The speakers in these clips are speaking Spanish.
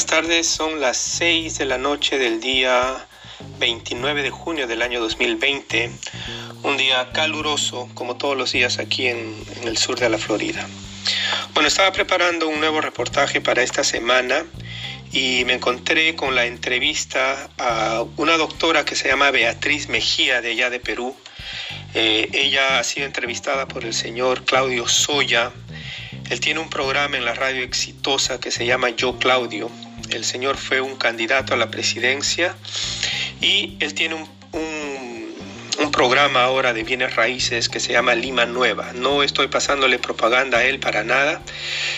buenas tardes. Son las 6 de la noche del día 29 de junio del año 2020. Un día caluroso, como todos los días aquí en, el sur de la Florida. Bueno, estaba preparando un nuevo reportaje para esta semana y me encontré con la entrevista a una doctora que se llama Beatriz Mejía de allá de Perú. Eh, ella ha sido entrevistada por el señor Claudio Soya. Él tiene un programa en la radio exitosa que se llama Yo Claudio. El señor fue un candidato a la presidencia y él tiene un, un, programa ahora de bienes raíces que se llama Lima Nueva. No estoy pasándole propaganda a él para nada.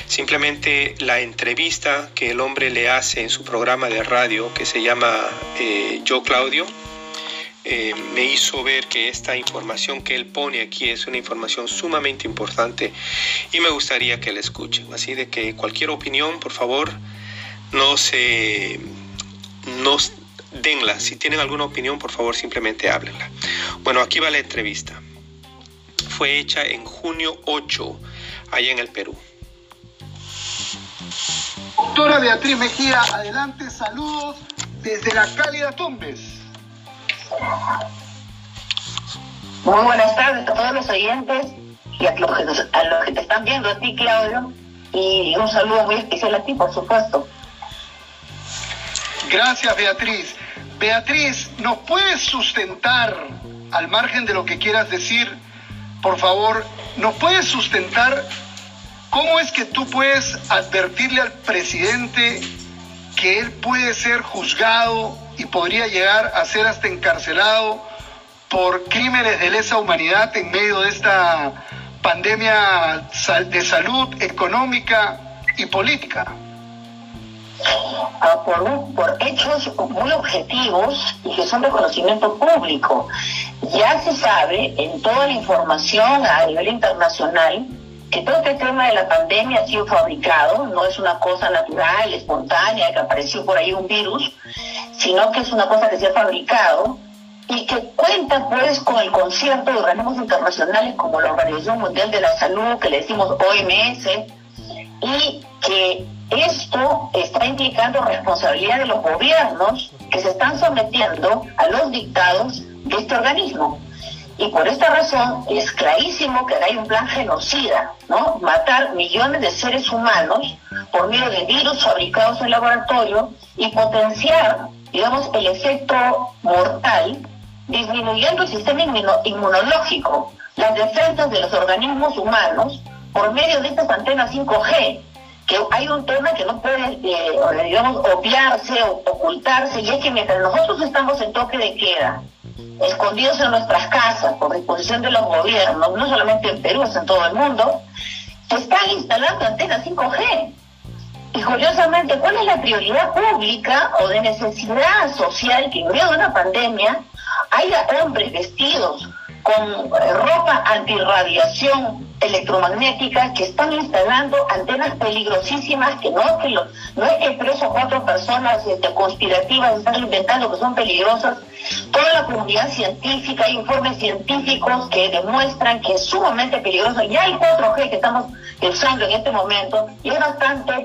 Simplemente la entrevista que el hombre le hace en su programa de radio que se llama eh, Yo Claudio eh, me hizo ver que esta información que él pone aquí es una información sumamente importante y me gustaría que la escuchen. Así de que cualquier opinión, por favor, no se... No, denla. Si tienen alguna opinión, por favor, simplemente háblenla. Bueno, aquí va la entrevista. Fue hecha en junio 8, allá en el Perú. Doctora Beatriz Mejía, adelante, saludos desde la cálida Tumbes. Muy buenas tardes a todos los oyentes y a los que, a los que te están viendo, a ti, Claudio, y un saludo muy especial a ti, por supuesto. Gracias, Beatriz. Beatriz, ¿nos puedes sustentar, al margen de lo que quieras decir, por favor, ¿nos puedes sustentar cómo es que tú puedes advertirle al presidente que él puede ser juzgado y podría llegar a ser hasta encarcelado por crímenes de lesa humanidad en medio de esta pandemia de salud económica y política? Uh, por, por, hechos muy objetivos y que son de conocimiento público. Ya se sabe en toda la información a nivel internacional que todo este tema de la pandemia ha sido fabricado, no es una cosa natural, espontánea, que apareció por ahí un virus, sino que es una cosa que se ha fabricado y que cuenta pues con el concierto de organismos internacionales como la Organización Mundial de la Salud, que le decimos OMS, y que esto está implicando responsabilidad de los gobiernos que se están sometiendo a los dictados de este organismo. Y por esta razón es clarísimo que hay un plan genocida, ¿no? Matar millones de seres humanos por medio de virus fabricados en laboratorio y potenciar, digamos, el efecto mortal, disminuyendo el sistema inmunológico, las defensas de los organismos humanos por medio de estas antenas 5G, que hay un tema que no puede, eh, digamos, obviarse ocultarse, y es que mientras nosotros estamos en toque de queda, escondidos en nuestras casas por disposición de los gobiernos, no solamente en Perú, es en todo el mundo, se están instalando antenas 5G. Y curiosamente, ¿cuál es la prioridad pública o de necesidad social que en medio de una pandemia haya hombres vestidos con ropa antirradiación electromagnética que están instalando antenas peligrosísimas que no, que lo, no es que tres o cuatro personas este, conspirativas están inventando que son peligrosas. Toda la comunidad científica, hay informes científicos que demuestran que es sumamente peligroso. Ya hay 4G que estamos usando en este momento y es bastante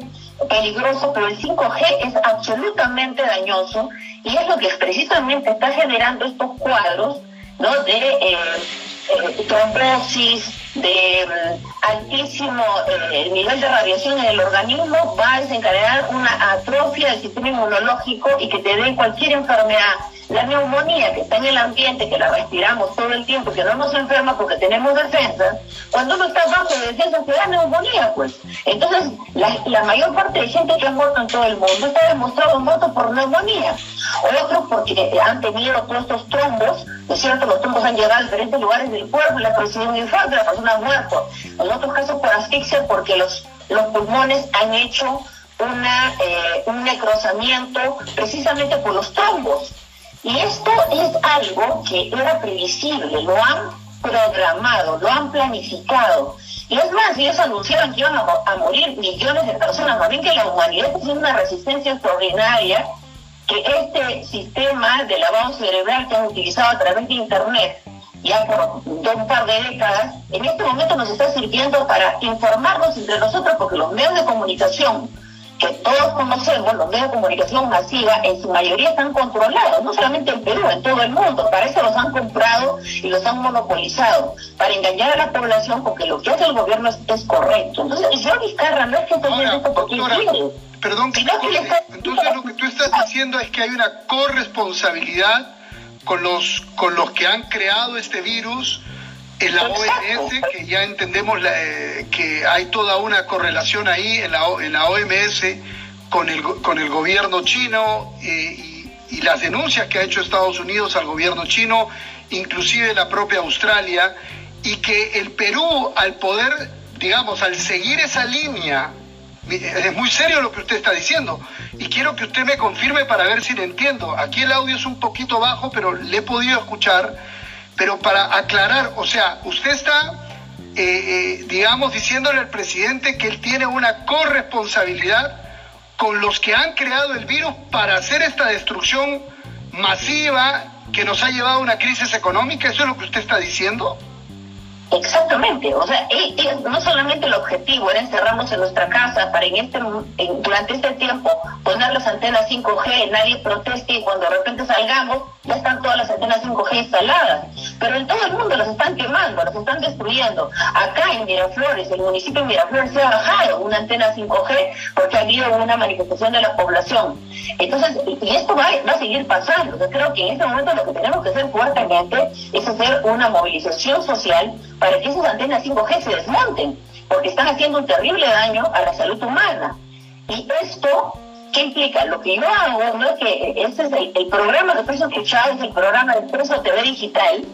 peligroso, pero el 5G es absolutamente dañoso y es lo que precisamente está generando estos cuadros ¿no? de eh, eh, trombosis, de mm, altísimo eh, nivel de radiación en el organismo, va a desencadenar una atrofia del sistema inmunológico y que te dé cualquier enfermedad. La neumonía que está en el ambiente, que la respiramos todo el tiempo, que no nos enferma porque tenemos defensa, cuando uno está bajo de defensa se da neumonía, pues. Entonces, la, la mayor parte de gente que ha muerto en todo el mundo está demostrado muerto por neumonía. Otros porque han tenido todos estos trombos, ¿no es cierto? Los trombos han llegado a diferentes lugares del cuerpo y la persona un infarto, la persona ha muerto. En otros casos por asfixia porque los, los pulmones han hecho una, eh, un necrosamiento precisamente por los trombos. Y esto es algo que era previsible, lo han programado, lo han planificado. Y es más, ellos anunciaron que iban a, morir millones de personas, bien que la humanidad tiene una resistencia extraordinaria, que este sistema de lavado cerebral que han utilizado a través de Internet ya por un par de décadas, en este momento nos está sirviendo para informarnos entre nosotros, porque los medios de comunicación que todos conocemos, los medios de comunicación masiva, en su mayoría están controlados, no solamente en Perú, en todo el mundo. Para eso los han comprado y los han monopolizado, para engañar a la población porque lo que hace el gobierno es, correcto. Entonces, yo Vizcarra no es que estoy esto porque Perdón, que entonces lo que tú estás diciendo es que hay una corresponsabilidad con los, con los que han creado este virus en la OMS, que ya entendemos eh, que hay toda una correlación ahí en la, en la OMS con el, con el gobierno chino y, y, las denuncias que ha hecho Estados Unidos al gobierno chino, inclusive la propia Australia, y que el Perú al poder, digamos, al seguir esa línea, es muy serio lo que usted está diciendo y quiero que usted me confirme para ver si le entiendo. Aquí el audio es un poquito bajo, pero le he podido escuchar pero para aclarar, o sea, usted está, eh, eh, digamos, diciéndole al presidente que él tiene una corresponsabilidad con los que han creado el virus para hacer esta destrucción masiva que nos ha llevado a una crisis económica. ¿Eso es lo que usted está diciendo? Exactamente, o sea, no solamente el objetivo era encerrarnos en nuestra casa para en este, durante este tiempo poner las antenas 5G, nadie proteste y cuando de repente salgamos ya están todas las antenas 5G instaladas, pero en todo el mundo las están quemando, las están destruyendo. Acá en Miraflores, el municipio de Miraflores se ha bajado una antena 5G porque ha habido una manifestación de la población. Entonces, y esto va, va a seguir pasando. Yo creo que en este momento lo que tenemos que hacer fuertemente es hacer una movilización social para que esas antenas 5G se desmonten, porque están haciendo un terrible daño a la salud humana. Y esto, ¿qué implica? Lo que yo hago, ¿no? que ese es el, programa de Expreso Escuchado, es el programa de Expreso TV Digital,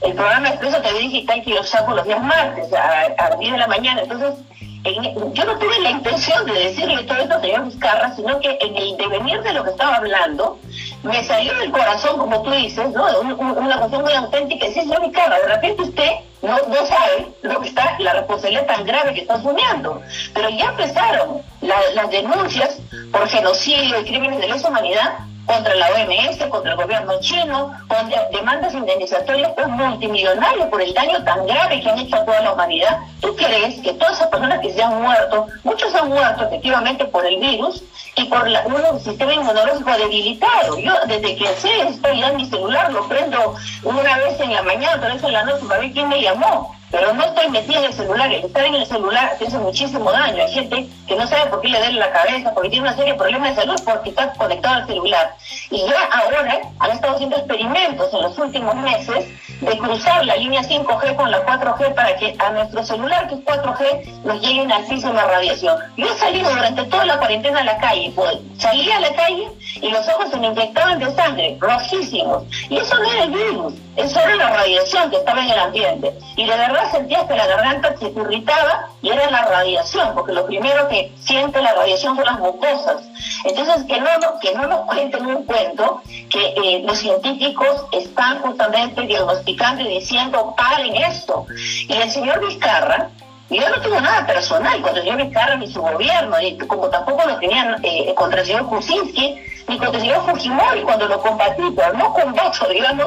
el programa de Expreso TV Digital que yo saco los días martes a, a las 10 de la mañana. Entonces, yo no tuve la intención de decirle todo esto señor Vizcarra, sino que en el devenir de lo que estaba hablando, me salió del corazón, como tú dices, ¿no? Una, cuestión muy auténtica. Decía, señor Vizcarra, de repente usted no, no sabe lo que está, la responsabilidad tan grave que está asumiendo. Pero ya empezaron las denuncias por genocidio y crímenes de lesa humanidad contra la OMS, contra el gobierno chino, con demandas indemnizatorias multimillonarias por el daño tan grave que han hecho a toda la humanidad. ¿Tú crees que todas esas personas que se han muerto, muchos han muerto efectivamente por el virus y por la, un sistema inmunológico debilitado? Yo desde que sé estoy en mi celular, lo prendo una vez en la mañana, otra vez en la noche para ver quién me llamó pero no estoy metida en el celular. El estar en el celular te hace muchísimo daño. Hay gente que no sabe por qué le duele la cabeza, porque tiene una serie de problemas de salud porque está conectado al celular. Y ya ahora han estado haciendo experimentos en los últimos meses de cruzar la línea 5G con la 4G para que a nuestro celular, que es 4G, nos llegue una altísima radiación. Yo he salido durante toda la cuarentena a la calle, pues, salí a la calle y los ojos se me inyectaban de sangre, rojísimos. Y eso no era el virus, eso era la radiación que estaba en el ambiente. Y de verdad sentía que la garganta se irritaba y era la radiación, porque lo primero que siente la radiación son las mucosas. Entonces, que no, que no nos cuenten un cuento que eh, los científicos están justamente diagnosticando y diciendo, paren esto. Y el señor Vizcarra, yo no tuvo nada personal contra el señor Vizcarra ni su gobierno, y como tampoco lo tenían eh, contra el señor Kuczynski, ni contra el señor Fujimori cuando lo combatí, pero no combato, digamos,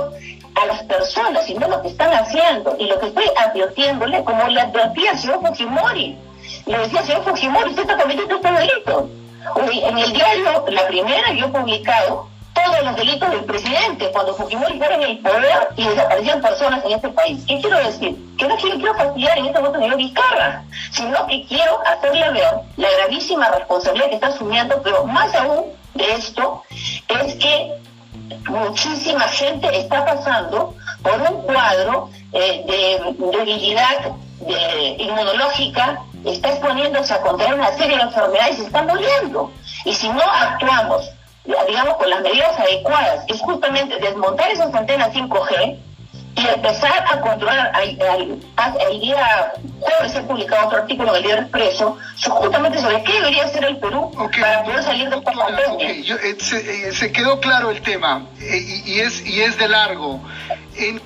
a las personas, sino lo que están haciendo. Y lo que estoy advirtiéndole, como le advertí al señor Fujimori, le decía, señor Fujimori, usted está cometiendo este delito. En el diario, la primera, yo he publicado todos los delitos del presidente cuando Fujimori estaba en el poder y desaparecían personas en este país. ¿Qué quiero decir? Que no quiero, quiero fastidiar en este momento señor Vizcarra, sino que quiero hacerle ver la gravísima responsabilidad que está asumiendo, pero más aún esto, es que muchísima gente está pasando por un cuadro eh, de debilidad de, inmunológica, está exponiéndose a contraer una serie de enfermedades y se está muriendo. Y si no actuamos, digamos, con las medidas adecuadas, es justamente desmontar esas antenas 5G, y empezar a controlar. El, día jueves se publicado otro artículo en el Diario Expreso justamente sobre qué debería hacer el Perú para poder salir de esta. Eh, se, eh, se, quedó claro el tema eh, y, es, y es de largo.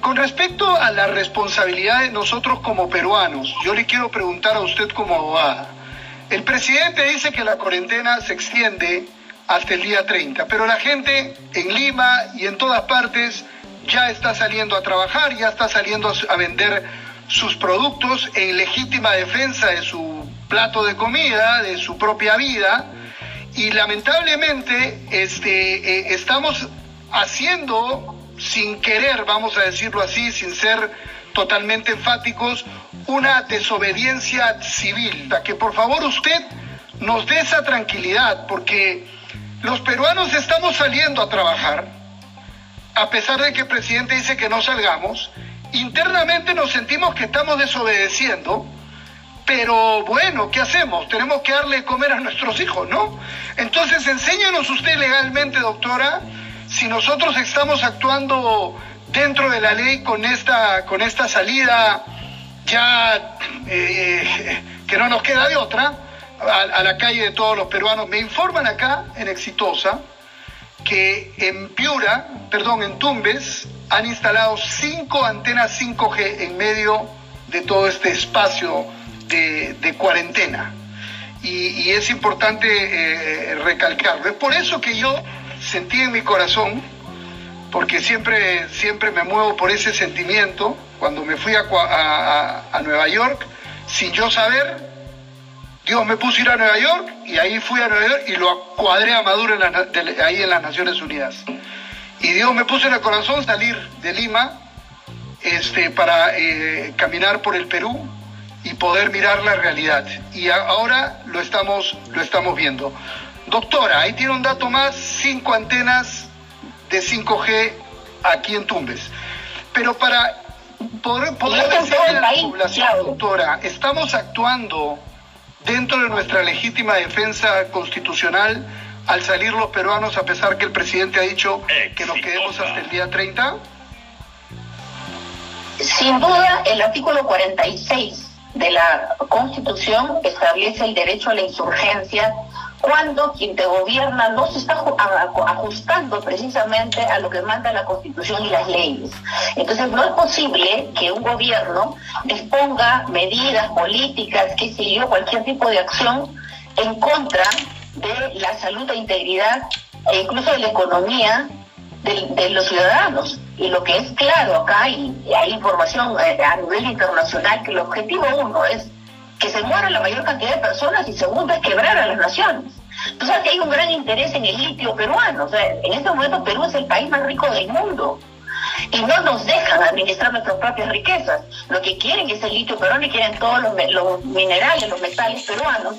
con respecto a la responsabilidad de nosotros como peruanos, yo le quiero preguntar a usted como abogada. El presidente dice que la cuarentena se extiende hasta el día 30, pero la gente en Lima y en todas partes ya está saliendo a trabajar, ya está saliendo a vender sus productos en legítima defensa de su plato de comida, de su propia vida, y lamentablemente este, eh, estamos haciendo sin querer, vamos a decirlo así, sin ser totalmente enfáticos, una desobediencia civil. Que por favor usted nos dé esa tranquilidad, porque los peruanos estamos saliendo a trabajar, a pesar de que el presidente dice que no salgamos, internamente nos sentimos que estamos desobedeciendo, pero bueno, ¿qué hacemos? Tenemos que darle comer a nuestros hijos, ¿no? Entonces, enséñenos usted legalmente, doctora, si nosotros estamos actuando dentro de la ley con esta, con esta salida ya eh, que no nos queda de otra, a, la calle de todos los peruanos. Me informan acá, en Exitosa, que en Piura, perdón, en Tumbes, han instalado cinco antenas 5G en medio de todo este espacio de, cuarentena. Y, es importante eh, recalcarlo. Es por eso que yo sentí en mi corazón, porque siempre, siempre me muevo por ese sentimiento, cuando me fui a, a Nueva York, sin yo saber, Dios me puso a ir a Nueva York y ahí fui a Nueva York y lo cuadré a Maduro ahí en las Naciones Unidas. Y Dios me puso en el corazón salir de Lima este, para eh, caminar por el Perú y poder mirar la realidad. Y ahora lo estamos, lo estamos viendo. Doctora, ahí tiene un dato más, cinco antenas de 5G aquí en Tumbes. Pero para poder, poder decirle a la población, doctora, estamos actuando dentro de nuestra legítima defensa constitucional al salir los peruanos a pesar que el presidente ha dicho que nos quedemos hasta el día 30? Sin duda, el artículo 46 de la Constitución establece el derecho a la insurgencia cuando quien te gobierna no se está ajustando precisamente a lo que manda la Constitución y las leyes. Entonces no es posible que un gobierno disponga medidas políticas, qué sé yo, cualquier tipo de acción en contra de la salud e integridad e incluso de la economía de, los ciudadanos. Y lo que es claro acá, y, hay información eh, a nivel internacional, que el objetivo uno es que se muera la mayor cantidad de personas y segundo es quebrar a las naciones. Sabes que hay un gran interés en el litio peruano. O sea, en este momento Perú es el país más rico del mundo. Y no nos dejan administrar nuestras propias riquezas. Lo que quieren es el litio peruano y quieren todos los, los minerales, los metales peruanos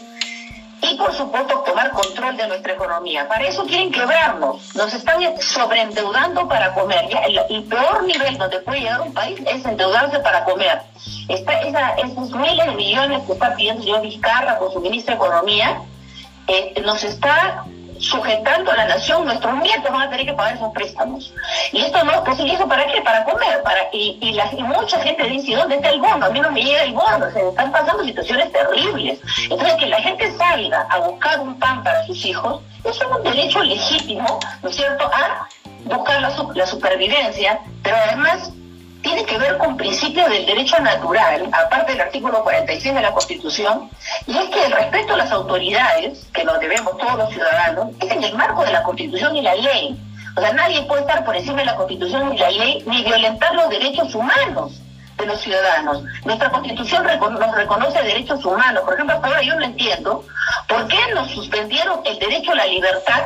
y por supuesto tomar control de nuestra economía. Para eso quieren quebrarnos, nos están sobreendeudando para comer. el, peor nivel donde puede llegar un país es endeudarse para comer. Está, esos miles de millones que está pidiendo el Vizcarra con su ministro de Economía, eh, nos está sujetando a la nación, nuestros nietos van a tener que pagar esos préstamos. Y esto no es posible, ¿eso para qué? Para comer. para Y, y, la, mucha gente dice, ¿dónde está el bono? A mí no me llega el bono, se están pasando situaciones terribles. Entonces, que la gente salga a buscar un pan para sus hijos, eso es un derecho legítimo, ¿no es cierto?, a buscar la, la supervivencia, pero además tiene que ver con principios del derecho natural, aparte del artículo 46 de la Constitución, y es que el respeto a las autoridades, que lo debemos todos los ciudadanos, es en el marco de la Constitución y la ley. O sea, nadie puede estar por encima de la Constitución y la ley ni violentar los derechos humanos de los ciudadanos. Nuestra Constitución nos reconoce derechos humanos. Por ejemplo, ahora yo no entiendo por qué nos suspendieron el derecho a la libertad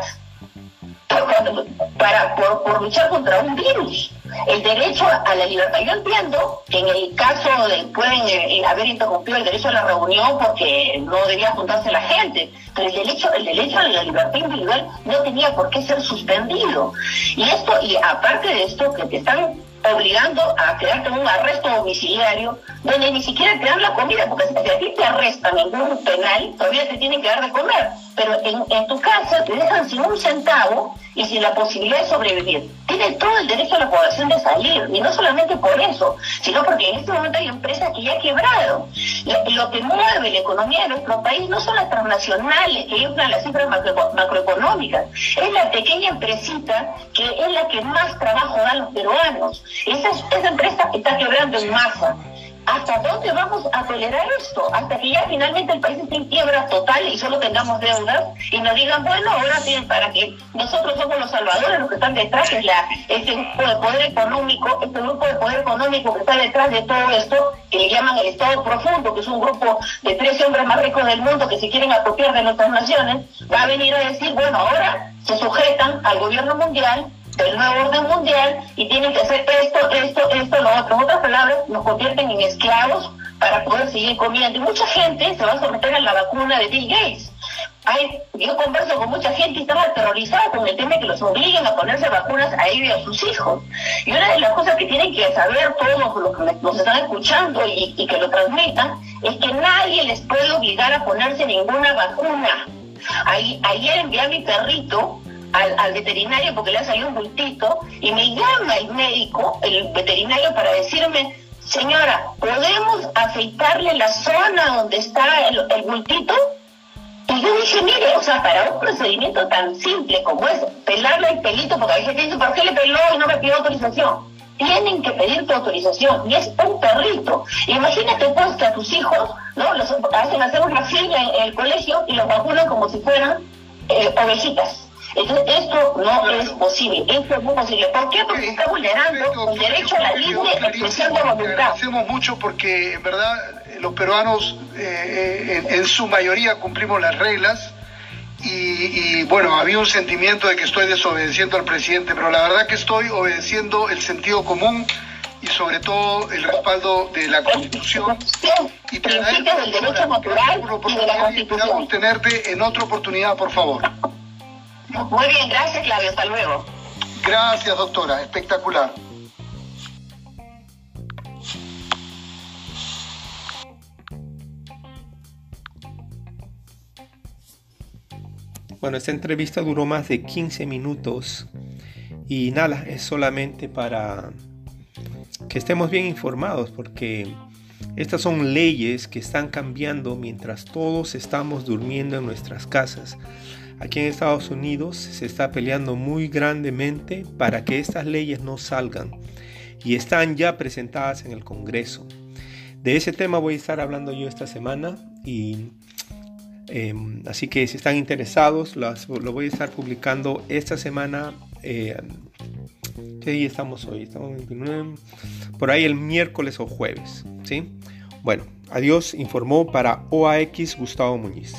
para, por luchar contra un virus el derecho a la libertad. Yo entiendo que en el caso de pueden eh, haber interrumpido el derecho a la reunión porque no debía juntarse la gente, pero el derecho, el derecho a la libertad individual no tenía por qué ser suspendido. Y esto, y aparte de esto, que te están obligando a quedarte en un arresto domiciliario donde ni siquiera te dan la comida, porque si a ti te arrestan en un penal, todavía te tienen que dar de comer, pero en, en tu casa te dejan sin un centavo y sin la posibilidad de sobrevivir. Tiene todo el derecho a la población de salir, y no solamente por eso, sino porque en este momento hay empresas que ya han quebrado. Lo, que mueve la economía de nuestro país no son las transnacionales que inflan las cifras macroeconómicas, es la pequeña empresita que es la que más trabajo da a los peruanos. Esa, esa empresa está quebrando en masa. ¿Hasta dónde vamos a tolerar esto? Hasta que ya finalmente el país esté en quiebra total y solo tengamos deudas y nos digan, bueno, ahora sí, para que nosotros somos los salvadores, los que están detrás, es la, este grupo de poder económico, este grupo de poder económico que está detrás de todo esto, que le llaman el Estado Profundo, que es un grupo de 13 hombres más ricos del mundo que se quieren apropiar de nuestras naciones, va a venir a decir, bueno, ahora se sujetan al gobierno mundial del nuevo orden mundial y tienen que hacer esto, esto, esto, lo otro. En otras palabras, nos convierten en esclavos para poder seguir comiendo. Y mucha gente se va a someter a la vacuna de Bill Gates. Hay, yo converso con mucha gente y están aterrorizados con el tema de que los obliguen a ponerse vacunas a ellos y a sus hijos. Y una de las cosas que tienen que saber todos los que nos están escuchando y, y que lo transmitan es que nadie les puede obligar a ponerse ninguna vacuna. Ahí, ayer envié a mi perrito al, al, veterinario porque le ha salido un bultito y me llama el médico, el veterinario, para decirme, señora, ¿podemos afeitarle la zona donde está el, bultito? Y yo dije, mire, o sea, para un procedimiento tan simple como es pelarle el pelito, porque a veces dicen, ¿por qué le peló y no me pidió autorización? Tienen que pedir tu autorización y es un perrito. Imagínate pues que a tus hijos, ¿no? Los hacen hacer una fila en, el colegio y los vacunan como si fueran eh, ovejitas. Entonces, esto no es posible, esto es muy posible. ¿Por qué? Porque está vulnerando el derecho a la libre expresión de voluntad. Agradecemos mucho porque, en verdad, los peruanos eh, en, en, su mayoría cumplimos las reglas y, y, bueno, había un sentimiento de que estoy desobedeciendo al presidente, pero la verdad que estoy obedeciendo el sentido común y sobre todo el respaldo de la Constitución y te agradezco del derecho natural y de la Constitución. tenerte en otra oportunidad, por favor. Muy bien, gracias Claudio, hasta luego. Gracias doctora, espectacular. Bueno, esta entrevista duró más de 15 minutos y nada, es solamente para que estemos bien informados porque estas son leyes que están cambiando mientras todos estamos durmiendo en nuestras casas. Aquí en Estados Unidos se está peleando muy grandemente para que estas leyes no salgan y están ya presentadas en el Congreso. De ese tema voy a estar hablando yo esta semana y eh, así que si están interesados las, lo voy a estar publicando esta semana. Eh, ¿Qué día estamos hoy? Estamos 29, por ahí el miércoles o jueves. ¿sí? Bueno, adiós, informó para OAX Gustavo Muñiz.